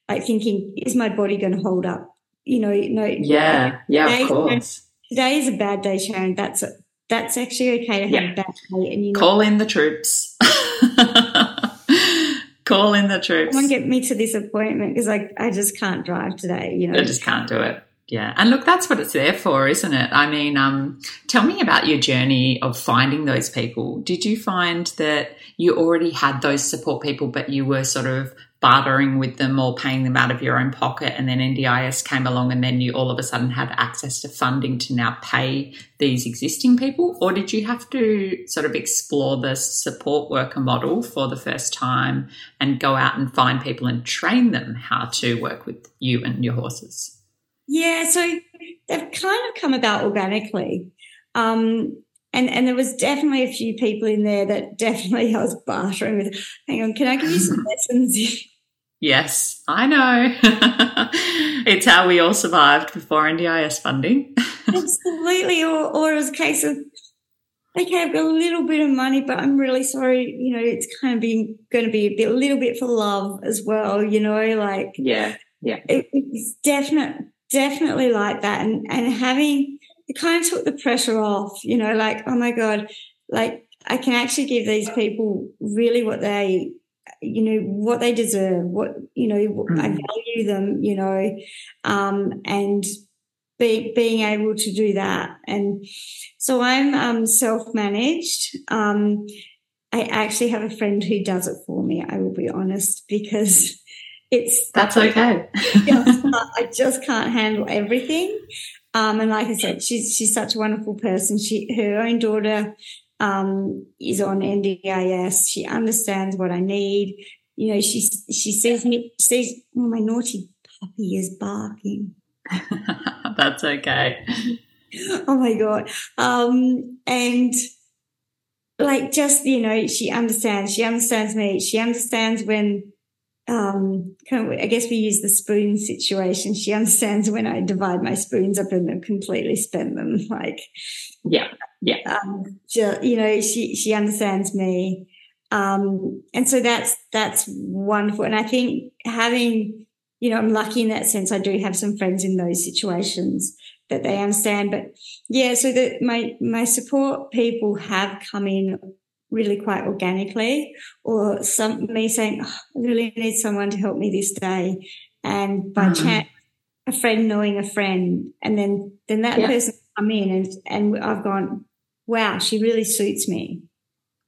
like thinking is my body going to hold up you know no yeah yeah of course today is a bad day sharon that's it that's actually okay to have yeah. day. And you know, call in the troops. [laughs] call in the troops. Come on, get me to this appointment because I I just can't drive today. You know, I just can't do it. Yeah, and look, that's what it's there for, isn't it? I mean, um, tell me about your journey of finding those people. Did you find that you already had those support people, but you were sort of bartering with them or paying them out of your own pocket and then NDIS came along and then you all of a sudden had access to funding to now pay these existing people or did you have to sort of explore the support worker model for the first time and go out and find people and train them how to work with you and your horses? Yeah, so they've kind of come about organically. Um, and and there was definitely a few people in there that definitely I was bartering with. Hang on, can I give you some [laughs] lessons? [laughs] yes, I know. [laughs] it's how we all survived before NDIS funding. [laughs] Absolutely, or or it was a case of okay, I've got a little bit of money, but I'm really sorry. You know, it's kind of being going to be a bit, a little bit for love as well. You know, like yeah, yeah, it, it's definite, definitely like that, and and having it kind of took the pressure off. You know, like oh my god, like I can actually give these people really what they you know what they deserve what you know mm. i value them you know um and be, being able to do that. And so I'm um, self managed. Um, I actually have a friend who does it for me. I will be honest because [laughs] it's that's okay. [laughs] I just can't handle everything. Um, and like I said, she's she's such a wonderful person. She her own daughter um, is on NDIS. She understands what I need. You know, she she sees me sees oh, my naughty puppy is barking. [laughs] That's okay. Oh my God. Um, and like just, you know, she understands, she understands me. She understands when, um, kind of, I guess we use the spoon situation. She understands when I divide my spoons up and then completely spend them. [laughs] Like, yeah, yeah. Um, just, you know, she, she understands me. Um, and so that's, that's wonderful. And I think having, you know, I'm lucky in that sense. I do have some friends in those situations that they understand. But yeah, so that my my support people have come in really quite organically, or some me saying, oh, I really need someone to help me this day, and by mm-hmm. chance, a friend knowing a friend, and then then that yeah. person come in and and I've gone, wow, she really suits me,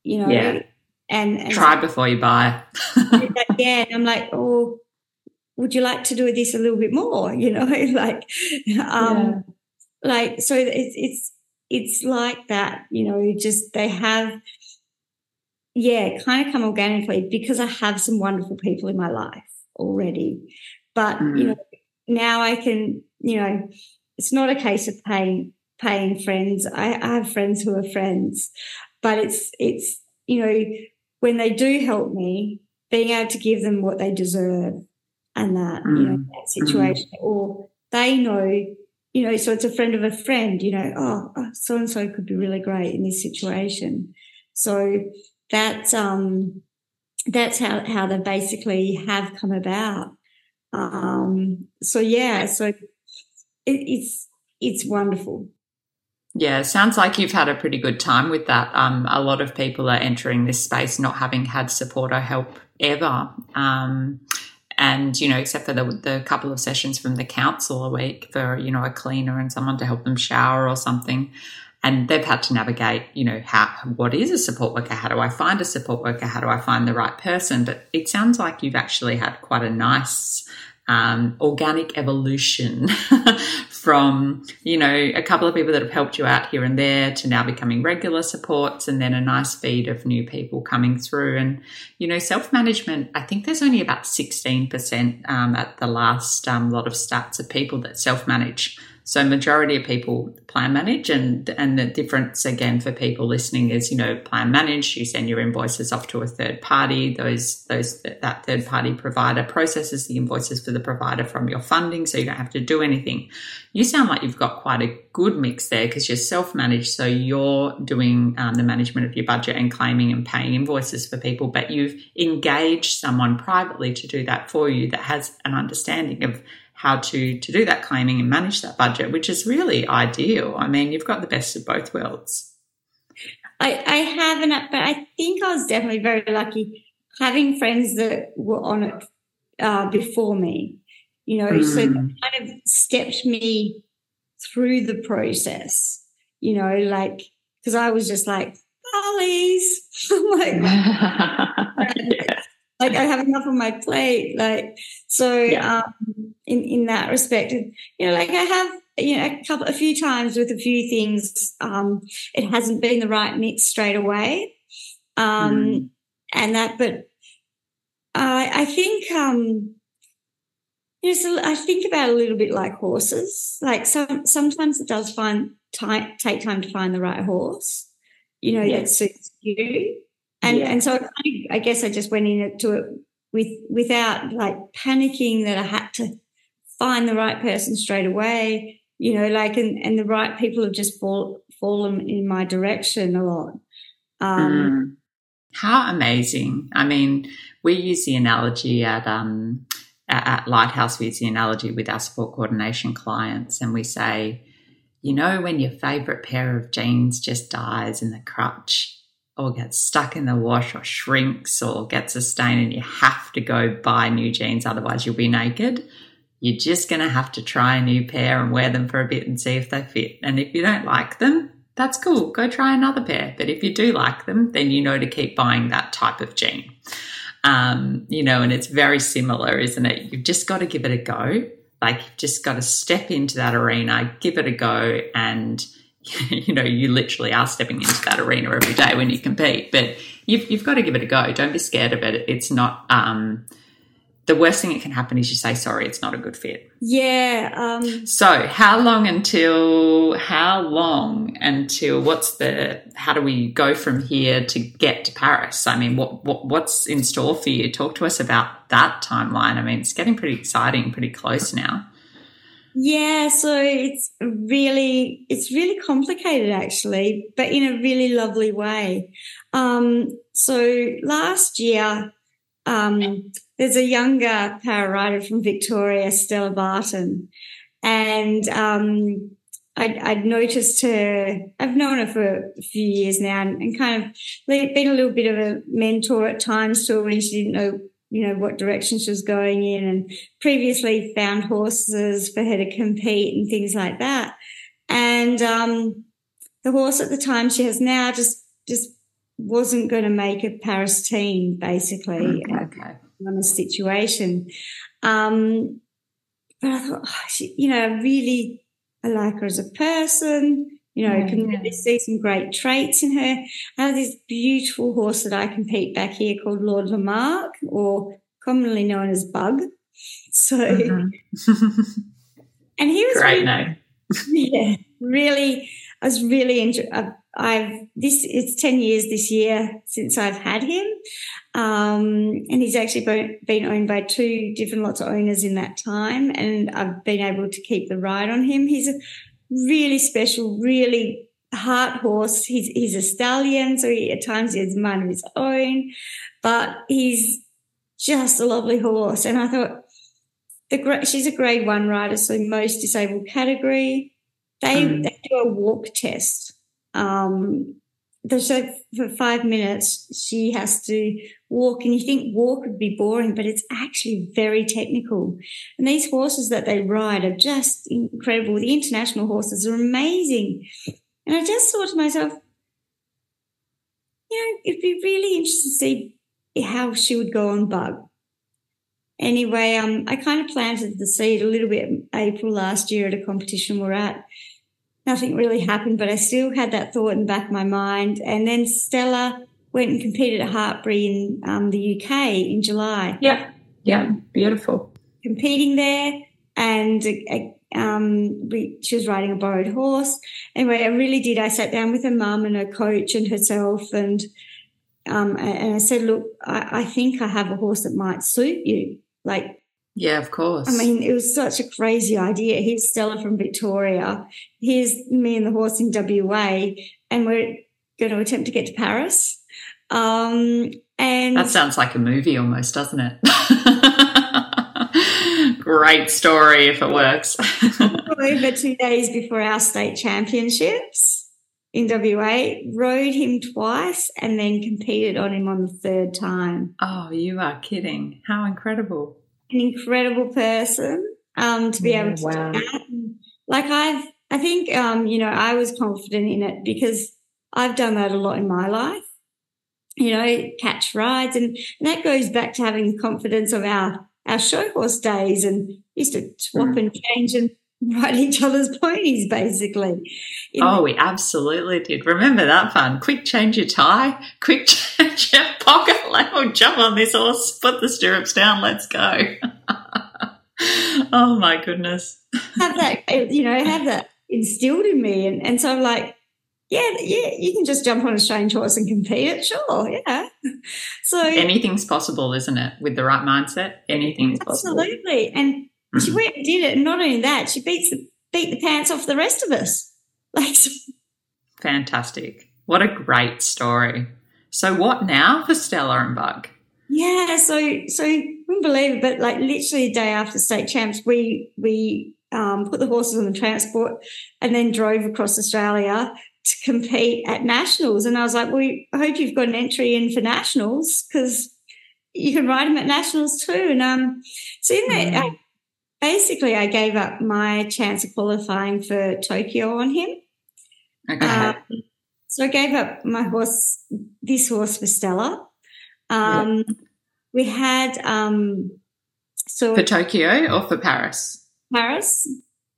you know. Yeah. And, and try before you buy. [laughs] yeah, I'm like, oh, would you like to do this a little bit more? You know, [laughs] like, um, yeah. like, so it's, it's, it's like that, you know, just they have, yeah, kind of come organically because I have some wonderful people in my life already. But, mm. you know, now I can, you know, it's not a case of paying, paying friends. I, I have friends who are friends, but it's, it's, you know, when they do help me, being able to give them what they deserve and that, mm. you know, mm. that situation. Mm. Or they know, you know, so it's a friend of a friend, you know, oh, so and so could be really great in this situation. So that's um that's how how they basically have come about. Um so yeah, so it, it's it's wonderful. Yeah, sounds like you've had a pretty good time with that. Um, a lot of people are entering this space not having had support or help ever. Um, and you know except for the, the couple of sessions from the council a week for you know a cleaner and someone to help them shower or something and they've had to navigate you know how what is a support worker how do i find a support worker how do i find the right person but it sounds like you've actually had quite a nice um, organic evolution [laughs] from, you know, a couple of people that have helped you out here and there to now becoming regular supports and then a nice feed of new people coming through. And, you know, self management, I think there's only about 16% um, at the last um, lot of stats of people that self manage. So majority of people plan manage and and the difference again for people listening is you know plan manage you send your invoices off to a third party those those that third party provider processes the invoices for the provider from your funding so you don't have to do anything. You sound like you've got quite a good mix there because you're self managed so you're doing um, the management of your budget and claiming and paying invoices for people but you've engaged someone privately to do that for you that has an understanding of how to to do that claiming and manage that budget, which is really ideal. I mean, you've got the best of both worlds. I, I haven't, but I think I was definitely very lucky having friends that were on it uh, before me. You know, mm. so kind of stepped me through the process. You know, like because I was just like, please, [laughs] like, [laughs] like I have enough on my plate. Like so, yeah. um, in in that respect, you know, like I have you know a couple, a few times with a few things, um, it hasn't been the right mix straight away, um, mm. and that. But I I think um, you know, so I think about a little bit like horses. Like some sometimes it does find time take time to find the right horse, you know, that suits you. And yeah. and so I, I guess I just went into it with without like panicking that I had to find the right person straight away. You know, like and and the right people have just fall, fallen in my direction a lot. Um, mm. How amazing! I mean, we use the analogy at um, at Lighthouse, we use the analogy with our support coordination clients, and we say, you know, when your favorite pair of jeans just dies in the crutch, or gets stuck in the wash, or shrinks, or gets a stain, and you have to go buy new jeans, otherwise you'll be naked. You're just going to have to try a new pair and wear them for a bit and see if they fit. And if you don't like them, that's cool. Go try another pair. But if you do like them, then you know to keep buying that type of jean. Um, you know, and it's very similar, isn't it? You've just got to give it a go. Like, you've just got to step into that arena, give it a go, and [laughs] you know, you literally are stepping into that arena every day when you compete. But you've you've got to give it a go. Don't be scared of it. It's not. Um, the worst thing that can happen is you say sorry it's not a good fit yeah um, so how long until how long until what's the how do we go from here to get to paris i mean what, what what's in store for you talk to us about that timeline i mean it's getting pretty exciting pretty close now yeah so it's really it's really complicated actually but in a really lovely way um, so last year um, there's a younger para rider from Victoria, Stella Barton, and um, I'd, I'd, noticed her. I've known her for a few years now, and, and, kind of been a little bit of a mentor at times to her when she didn't know, you know, what direction she was going in, and previously found horses for her to compete and things like that. And um, the horse at the time she has now just just wasn't going to make a Paris team, basically. Okay on a situation. Um, but I thought, oh, she, you know, really, I like her as a person. You know, yeah, can really see some great traits in her. I have this beautiful horse that I compete back here called Lord Lamarck, or commonly known as Bug. So, mm-hmm. [laughs] and he was great really, name. [laughs] yeah, really. I was really enjoy- I've this it's ten years this year since I've had him, um, and he's actually been owned by two different lots of owners in that time, and I've been able to keep the ride on him. He's a really special, really heart horse. He's he's a stallion, so he, at times he has a mind of his own, but he's just a lovely horse. And I thought the she's a grade one rider, so most disabled category. They, mm. they do a walk test um, so for five minutes she has to walk and you think walk would be boring but it's actually very technical. And these horses that they ride are just incredible. The international horses are amazing. And i just thought to myself you know it'd be really interesting to see how she would go on bug. Anyway um, i kind of planted the seed a little bit april last year at a competition we're at nothing really happened, but I still had that thought in the back of my mind. And then Stella went and competed at Hartpury in um, the UK in July. Yeah, yeah, beautiful. Competing there, and uh, um, we, she was riding a borrowed horse. Anyway, I really did. I sat down with her mum and her coach and herself, and um, and I said, "Look, I, I think I have a horse that might suit you. Like, yeah, of course. I mean, it was such a crazy idea. Here's Stella from Victoria. Here's me and the horse in WA, and we're going to attempt to get to Paris. Um, and that sounds like a movie almost, doesn't it? [laughs] Great story if it works. over [laughs] two days before our state championships in WA, rode him twice and then competed on him on the third time. Oh, you are kidding. How incredible an incredible person um, to be yeah, able to wow. do that. Like I've, I think, um, you know, I was confident in it because I've done that a lot in my life. You know, catch rides, and, and that goes back to having the confidence of our our show horse days, and used to swap mm. and change and [laughs] ride each other's ponies, basically. oh, we absolutely did. Remember that fun? Quick change your tie, quick [laughs] change your pocket. [laughs] Like, oh, jump on this horse, put the stirrups down, let's go. oh my goodness. have that, eh, you know, have that instilled in me. And, and so I'm like, yeah, yeah, you can just jump on a strange horse and compete it. Sure, yeah. So anything's possible, isn't it? With the right mindset, anything's absolutely. possible. Absolutely. And. She went and did it. And not only that, she beats the, beat the pants off the rest of us. [laughs] Like, fantastic. What a great story. So, what now for Stella and Bug? Yeah, so so wouldn't believe it, but like literally a day after state champs, we we um, put the horses on the transport and then drove across Australia to compete at nationals. And I was like, well, I hope you've got an entry in for nationals because you can ride them at nationals too. And um, so in that, mm. Basically, I gave up my chance of qualifying for Tokyo on him. Okay. Um, so I gave up my horse, this horse for Stella. Um. We had um, so for Tokyo or for Paris. Paris.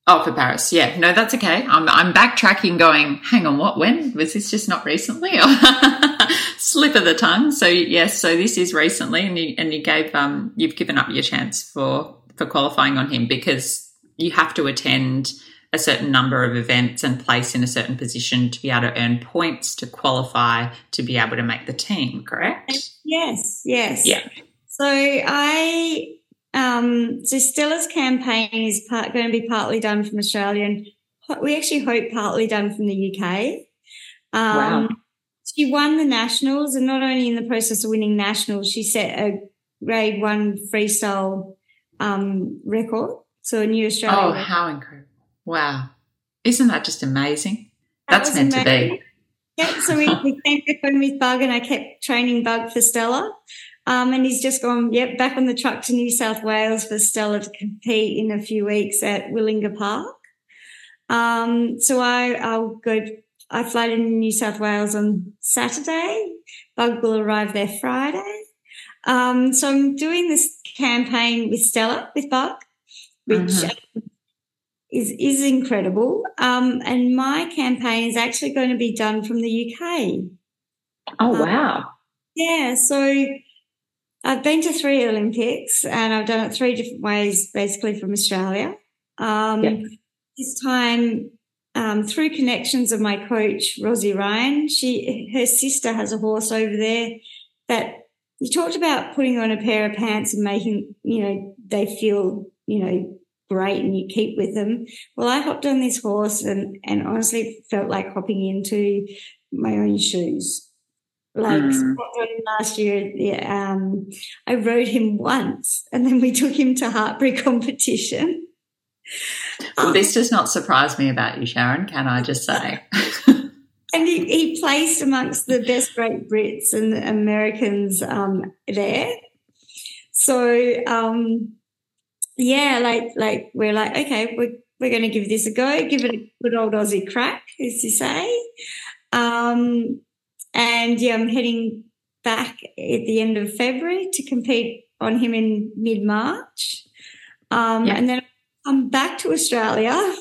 Oh, for Paris. Yeah. No, that's okay. I'm, I'm backtracking going, hang on, what? When? Was this just not recently? [laughs] Slip of the tongue. So yes, so this is recently and you, and you gave, um, you've given up your chance for, for qualifying on him because you have to attend a certain number of events and place in a certain position to be able to earn points to qualify to be able to make the team, correct? Yes, yes. Yeah. So I um, so Stella's campaign is part, going to be partly done from Australia, and we actually hope partly done from the UK. Um, wow. She won the nationals, and not only in the process of winning nationals, she set a grade one freestyle um, record, so a new Australian. Oh, record. how incredible! Wow, isn't that just amazing? That That's meant amazing. to be. Yeah, so we, we came back home with Bug, and I kept training Bug for Stella. Um, and he's just gone, yep, back on the truck to New South Wales for Stella to compete in a few weeks at Willinga Park. Um, so I, I'll go, I fly to New South Wales on Saturday. Bug will arrive there Friday. Um, so I'm doing this campaign with Stella, with Bug, which mm-hmm. is, is incredible. Um, and my campaign is actually going to be done from the UK. Oh, wow. Um, yeah. So I've been to three Olympics and I've done it three different ways, basically from Australia. Um, yep. This time, um, through connections of my coach Rosie Ryan, she her sister has a horse over there that you talked about putting on a pair of pants and making you know they feel you know great and you keep with them. Well, I hopped on this horse and and honestly felt like hopping into my own shoes. Like mm. last year, yeah, um, I rode him once, and then we took him to Hartpury [laughs] competition. Well, um, this does not surprise me about you, Sharon. Can I just say? [laughs] and he, he, placed amongst the best Great Brits and Americans um, there. So um, yeah, like like we're like okay, we're we're going to give this a go, give it a good old Aussie crack, as you say. Um, and yeah, I'm heading back at the end of February to compete on him in mid March. Um, yeah. And then I'm back to Australia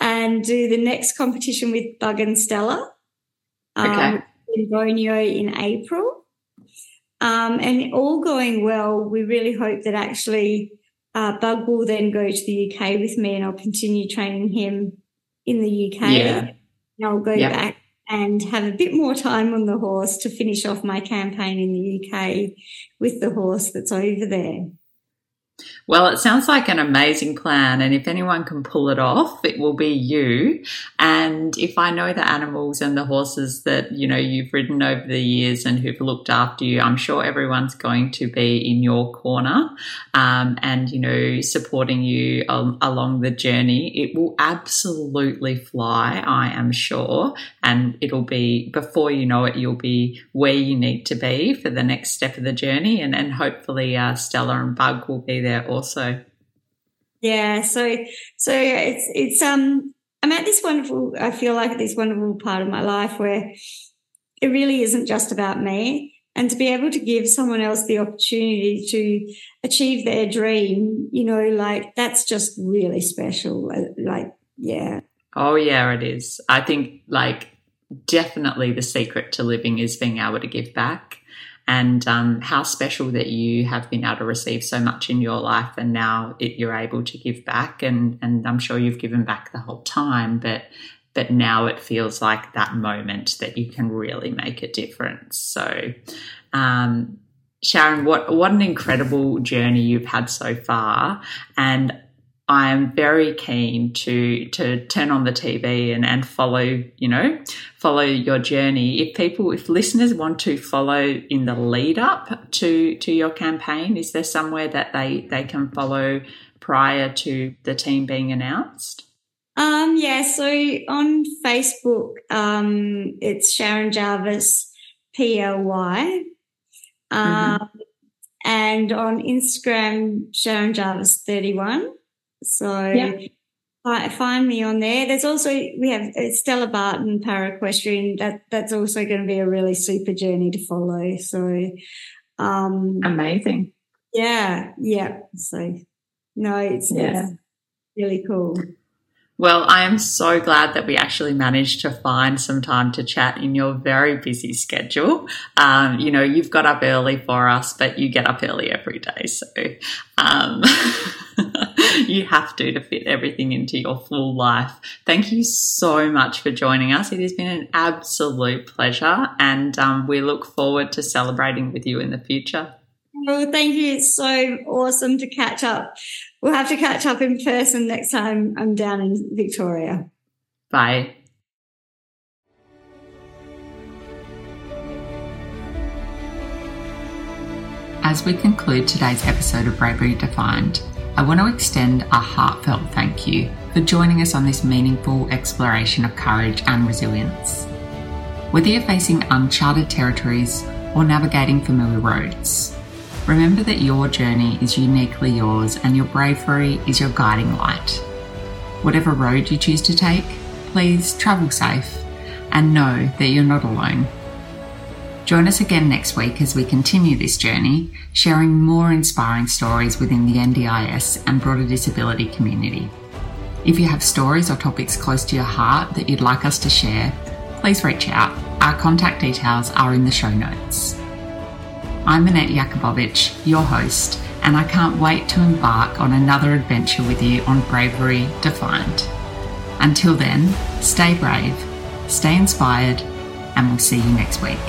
and do the next competition with Bug and Stella um, okay. in Boneo in April. Um, and all going well, we really hope that actually uh, Bug will then go to the UK with me and I'll continue training him in the UK. Yeah. And I'll go back and have a bit more time on the horse to finish off my campaign in the UK with the horse that's over there. Well, it sounds like an amazing plan. And if anyone can pull it off, it will be you. And if I know the animals and the horses that, you know, you've ridden over the years and who've looked after you, I'm sure everyone's going to be in your corner um, and, you know, supporting you um, along the journey. It will absolutely fly, I am sure. And it'll be, before you know it, you'll be where you need to be for the next step of the journey. And, and hopefully, uh, Stella and Bug will be there also. Yeah, so so it's it's um I'm at this wonderful I feel like this wonderful part of my life where it really isn't just about me and to be able to give someone else the opportunity to achieve their dream, you know, like that's just really special. Like, yeah. Oh, yeah, it is. I think, like, definitely the secret to living is being able to give back and um, how special that you have been able to receive so much in your life and now it, you're able to give back. And, and I'm sure you've given back the whole time, but but now it feels like that moment that you can really make a difference. So, um, Sharon, what what an incredible journey you've had so far, and I am very keen to to turn on the TV and, and follow, you know, follow your journey. If people, if listeners want to follow in the lead up to to your campaign, is there somewhere that they they can follow prior to the team being announced? Um, yeah, so on Facebook, um, it's Sharon Jarvis PLY. Um, mm-hmm. And on Instagram, Sharon Jarvis 31. So yeah. find me on there. There's also, we have uh, Stella Barton Para Equestrian. That, that's also going to be a really super journey to follow. So, um, amazing. Yeah. Yeah. So, no, it's, yeah. it's really cool. Well, I am so glad that we actually managed to find some time to chat in your very busy schedule. Um, you know, you've got up early for us, but you get up early every day. So um, [laughs] [laughs] you have to to fit everything into your full life. Thank you so much for joining us. It has been an absolute pleasure, and um, we look forward to celebrating with you in the future. Oh, thank you. It's so awesome to catch up we'll have to catch up in person next time I'm down in Victoria. Bye. As we conclude today's episode of Bravery Defined, I want to extend a heartfelt thank you for joining us on this meaningful exploration of courage and resilience. Whether you're facing uncharted territories or navigating familiar roads, Remember that your journey is uniquely yours and your bravery is your guiding light. Whatever road you choose to take, please travel safe and know that you're not alone. Join us again next week as we continue this journey, sharing more inspiring stories within the NDIS and broader disability community. If you have stories or topics close to your heart that you'd like us to share, please reach out. Our contact details are in the show notes. I'm Annette Yakubovich, your host, and I can't wait to embark on another adventure with you on Bravery Defined. Until then, stay brave, stay inspired, and we'll see you next week.